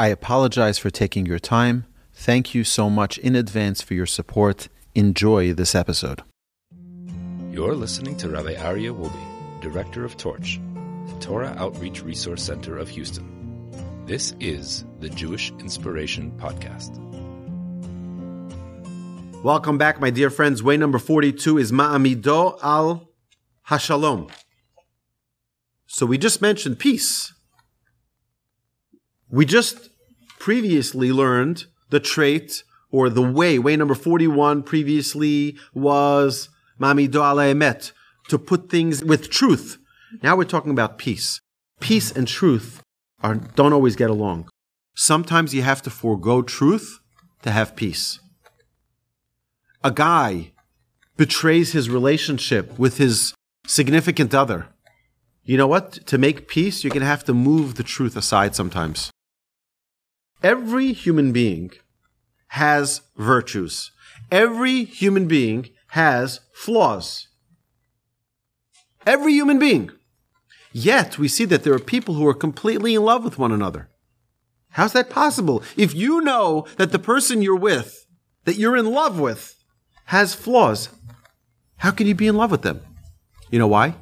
I apologize for taking your time. Thank you so much in advance for your support. Enjoy this episode. You're listening to Rabbi Aryeh Wolbe, Director of Torch, the Torah Outreach Resource Center of Houston. This is the Jewish Inspiration Podcast. Welcome back, my dear friends. Way number 42 is Ma'amido al Hashalom. So we just mentioned peace. We just previously learned the trait or the way. Way number 41 previously was Ma'amido al Emet, to put things with truth. Now we're talking about peace. Peace and truth are, don't always get along. Sometimes you have to forego truth to have peace. A guy betrays his relationship with his significant other. You know what? To make peace, you're going to have to move the truth aside sometimes. Every human being has virtues. Every human being has flaws. Every human being. Yet we see that there are people who are completely in love with one another. How's that possible? If you know that the person you're with, that you're in love with, has flaws, how can you be in love with them? You know why?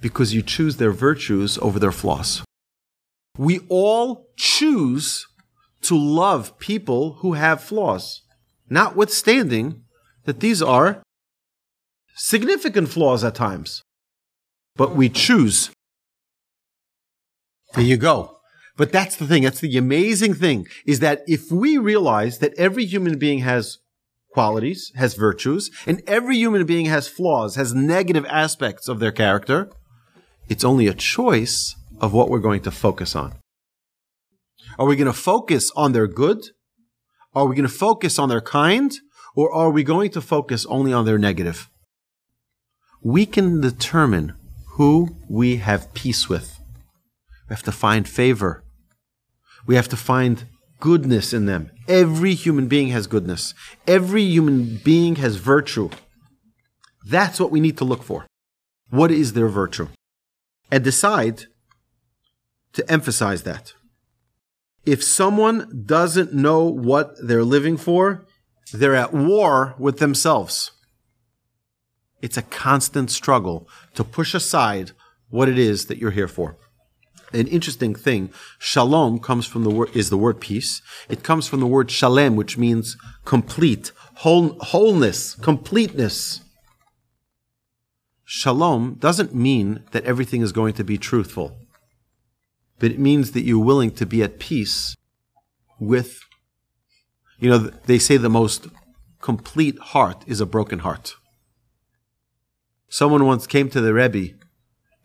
Because you choose their virtues over their flaws. We all choose to love people who have flaws, notwithstanding that these are significant flaws at times. But we choose. There you go. But that's the thing. That's the amazing thing is that if we realize that every human being has qualities, has virtues, and every human being has flaws, has negative aspects of their character, it's only a choice of what we're going to focus on. Are we going to focus on their good? Are we going to focus on their kind? Or are we going to focus only on their negative? We can determine who we have peace with. We have to find favor. We have to find goodness in them. Every human being has goodness. Every human being has virtue. That's what we need to look for. What is their virtue? And decide to emphasize that. If someone doesn't know what they're living for, they're at war with themselves. It's a constant struggle to push aside what it is that you're here for. An interesting thing, shalom comes from the word is the word peace. It comes from the word shalem, which means complete, whole, wholeness, completeness. Shalom doesn't mean that everything is going to be truthful, but it means that you're willing to be at peace with, you know, they say the most complete heart is a broken heart. Someone once came to the Rebbe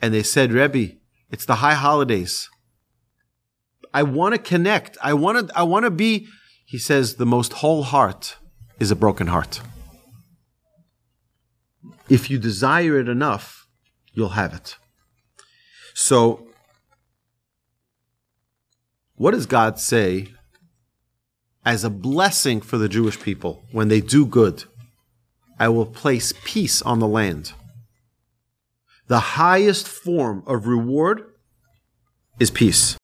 and they said, Rebbe, it's the high holidays. I want to connect. I want to, I want to be, he says, the most whole heart is a broken heart. If you desire it enough, you'll have it. So, what does God say as a blessing for the Jewish people when they do good? I will place peace on the land. The highest form of reward is peace.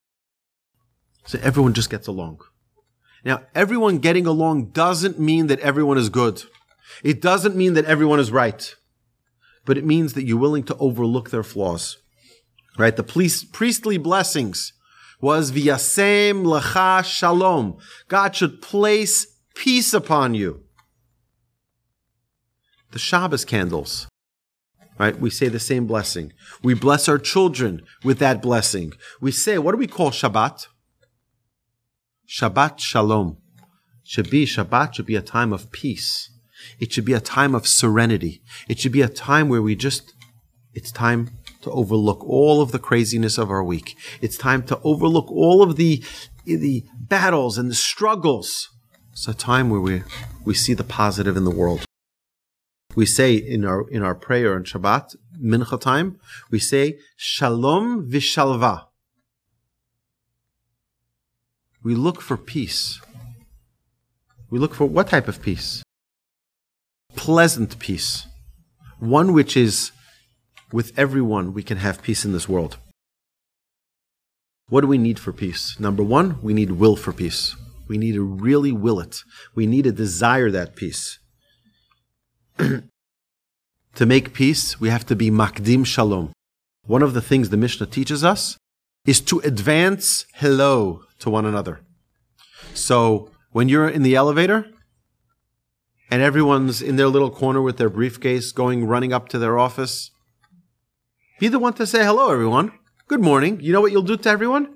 So everyone just gets along. Now, everyone getting along doesn't mean that everyone is good. It doesn't mean that everyone is right. But it means that you're willing to overlook their flaws. Right? The priestly blessings was v'yasem lecha shalom. God should place peace upon you. the Shabbos candles. Right? We say the same blessing. We bless our children with that blessing. We say, what do we call Shabbat? Shabbat Shalom. Should be Shabbat should be a time of peace. It should be a time of serenity. It should be a time where we just, it's time to overlook all of the craziness of our week. It's time to overlook all of the, the battles and the struggles. It's a time where we, we see the positive in the world. We say in our, in our prayer on Shabbat, Mincha time, we say, Shalom Vishalva. We look for peace. We look for what type of peace? Pleasant peace. One which is with everyone, we can have peace in this world. What do we need for peace? Number one, we need will for peace. We need to really will it. We need to desire that peace. to make peace, we have to be makdim shalom. One of the things the Mishnah teaches us is to advance hello to one another. So when you're in the elevator and everyone's in their little corner with their briefcase going running up to their office, be the one to say hello, everyone. Good morning. You know what you'll do to everyone?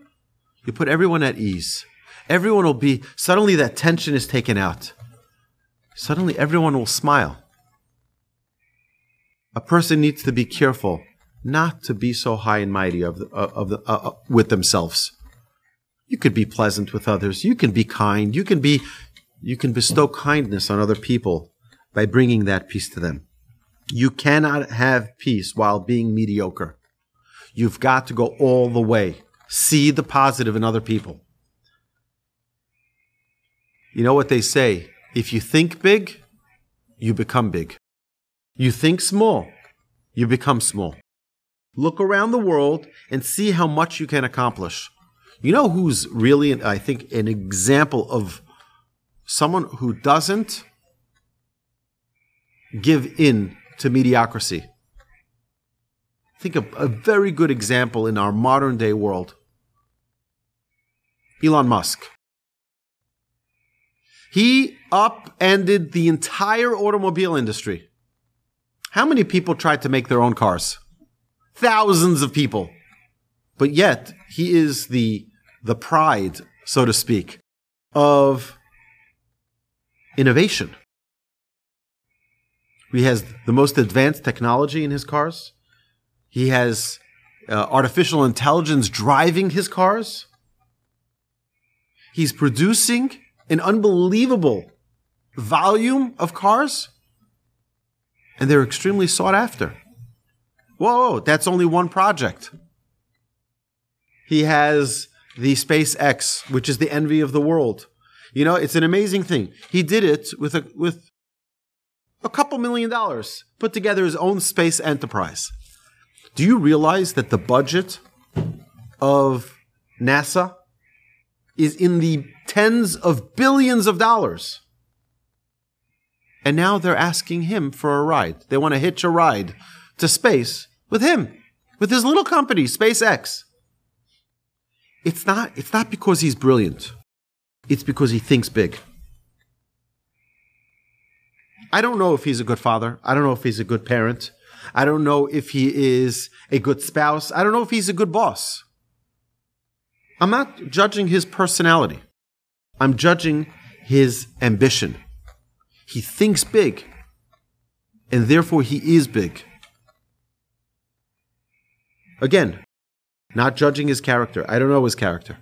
You put everyone at ease. Everyone will be, suddenly that tension is taken out. Suddenly everyone will smile. A person needs to be careful not to be so high and mighty of the, of the, uh, uh, with themselves. You could be pleasant with others. You can be kind. You can be, you can bestow kindness on other people by bringing that peace to them. You cannot have peace while being mediocre. You've got to go all the way. See the positive in other people. You know what they say? If you think big, you become big. You think small, you become small. Look around the world and see how much you can accomplish. You know who's really, I think, an example of someone who doesn't give in to mediocrity? Think of a very good example in our modern day world Elon Musk. He upended the entire automobile industry. How many people tried to make their own cars? Thousands of people. But yet, he is the, the pride, so to speak, of innovation. He has the most advanced technology in his cars. He has uh, artificial intelligence driving his cars. He's producing an unbelievable volume of cars, and they're extremely sought after. Whoa, that's only one project. He has the SpaceX, which is the envy of the world. You know, it's an amazing thing. He did it with a with a couple million dollars, put together his own space enterprise. Do you realize that the budget of NASA is in the tens of billions of dollars? And now they're asking him for a ride. They want to hitch a ride to space with him, with his little company, SpaceX. It's not, it's not because he's brilliant. It's because he thinks big. I don't know if he's a good father. I don't know if he's a good parent. I don't know if he is a good spouse. I don't know if he's a good boss. I'm not judging his personality. I'm judging his ambition. He thinks big, and therefore he is big. Again, not judging his character. I don't know his character.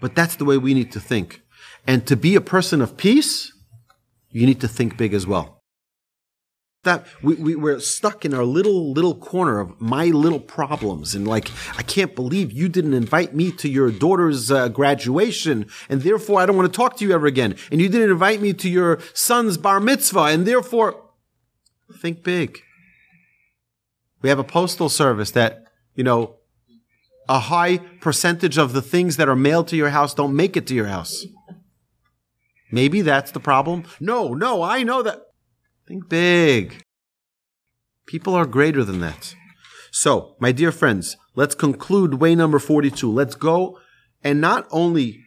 But that's the way we need to think. And to be a person of peace, you need to think big as well. That we, we, we're stuck in our little, little corner of my little problems. And like, I can't believe you didn't invite me to your daughter's uh, graduation. And therefore, I don't want to talk to you ever again. And you didn't invite me to your son's bar mitzvah. And therefore, think big. We have a postal service that, you know, a high percentage of the things that are mailed to your house don't make it to your house. Maybe that's the problem. No, no, I know that. Think big. People are greater than that. So, my dear friends, let's conclude way number 42. Let's go and not only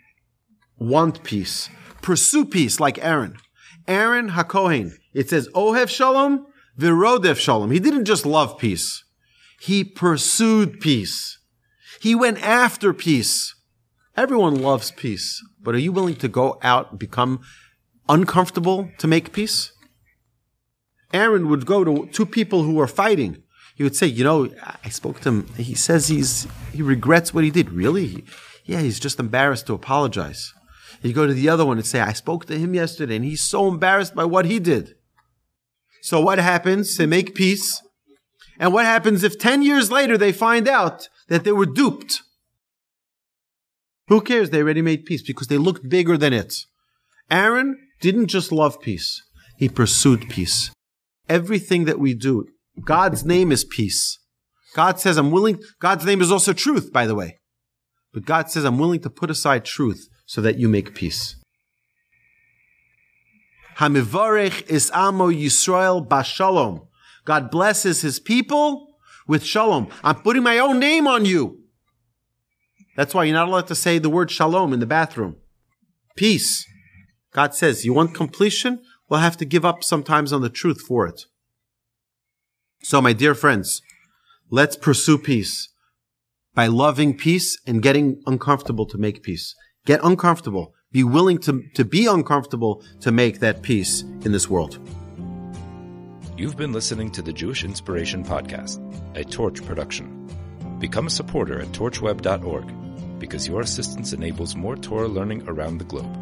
want peace, pursue peace like Aaron. Aaron HaKohen, It says Ohev Shalom, Virodef Shalom. He didn't just love peace. He pursued peace. He went after peace. Everyone loves peace, but are you willing to go out and become uncomfortable to make peace? Aaron would go to two people who were fighting. He would say, "You know, I spoke to him. He says he's he regrets what he did. Really? Yeah, he's just embarrassed to apologize." You go to the other one and say, "I spoke to him yesterday, and he's so embarrassed by what he did." So what happens? They make peace. And what happens if 10 years later they find out that they were duped? Who cares? They already made peace because they looked bigger than it. Aaron didn't just love peace. He pursued peace. Everything that we do, God's name is peace. God says, I'm willing, God's name is also truth, by the way. But God says, I'm willing to put aside truth so that you make peace. Hamivarech is amo Yisrael bashalom. God blesses his people with shalom. I'm putting my own name on you. That's why you're not allowed to say the word shalom in the bathroom. Peace. God says, you want completion? We'll have to give up sometimes on the truth for it. So, my dear friends, let's pursue peace by loving peace and getting uncomfortable to make peace. Get uncomfortable. Be willing to, to be uncomfortable to make that peace in this world. You've been listening to the Jewish Inspiration Podcast, a Torch production. Become a supporter at torchweb.org because your assistance enables more Torah learning around the globe.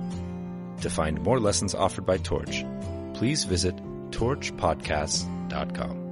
To find more lessons offered by Torch, please visit torchpodcasts.com.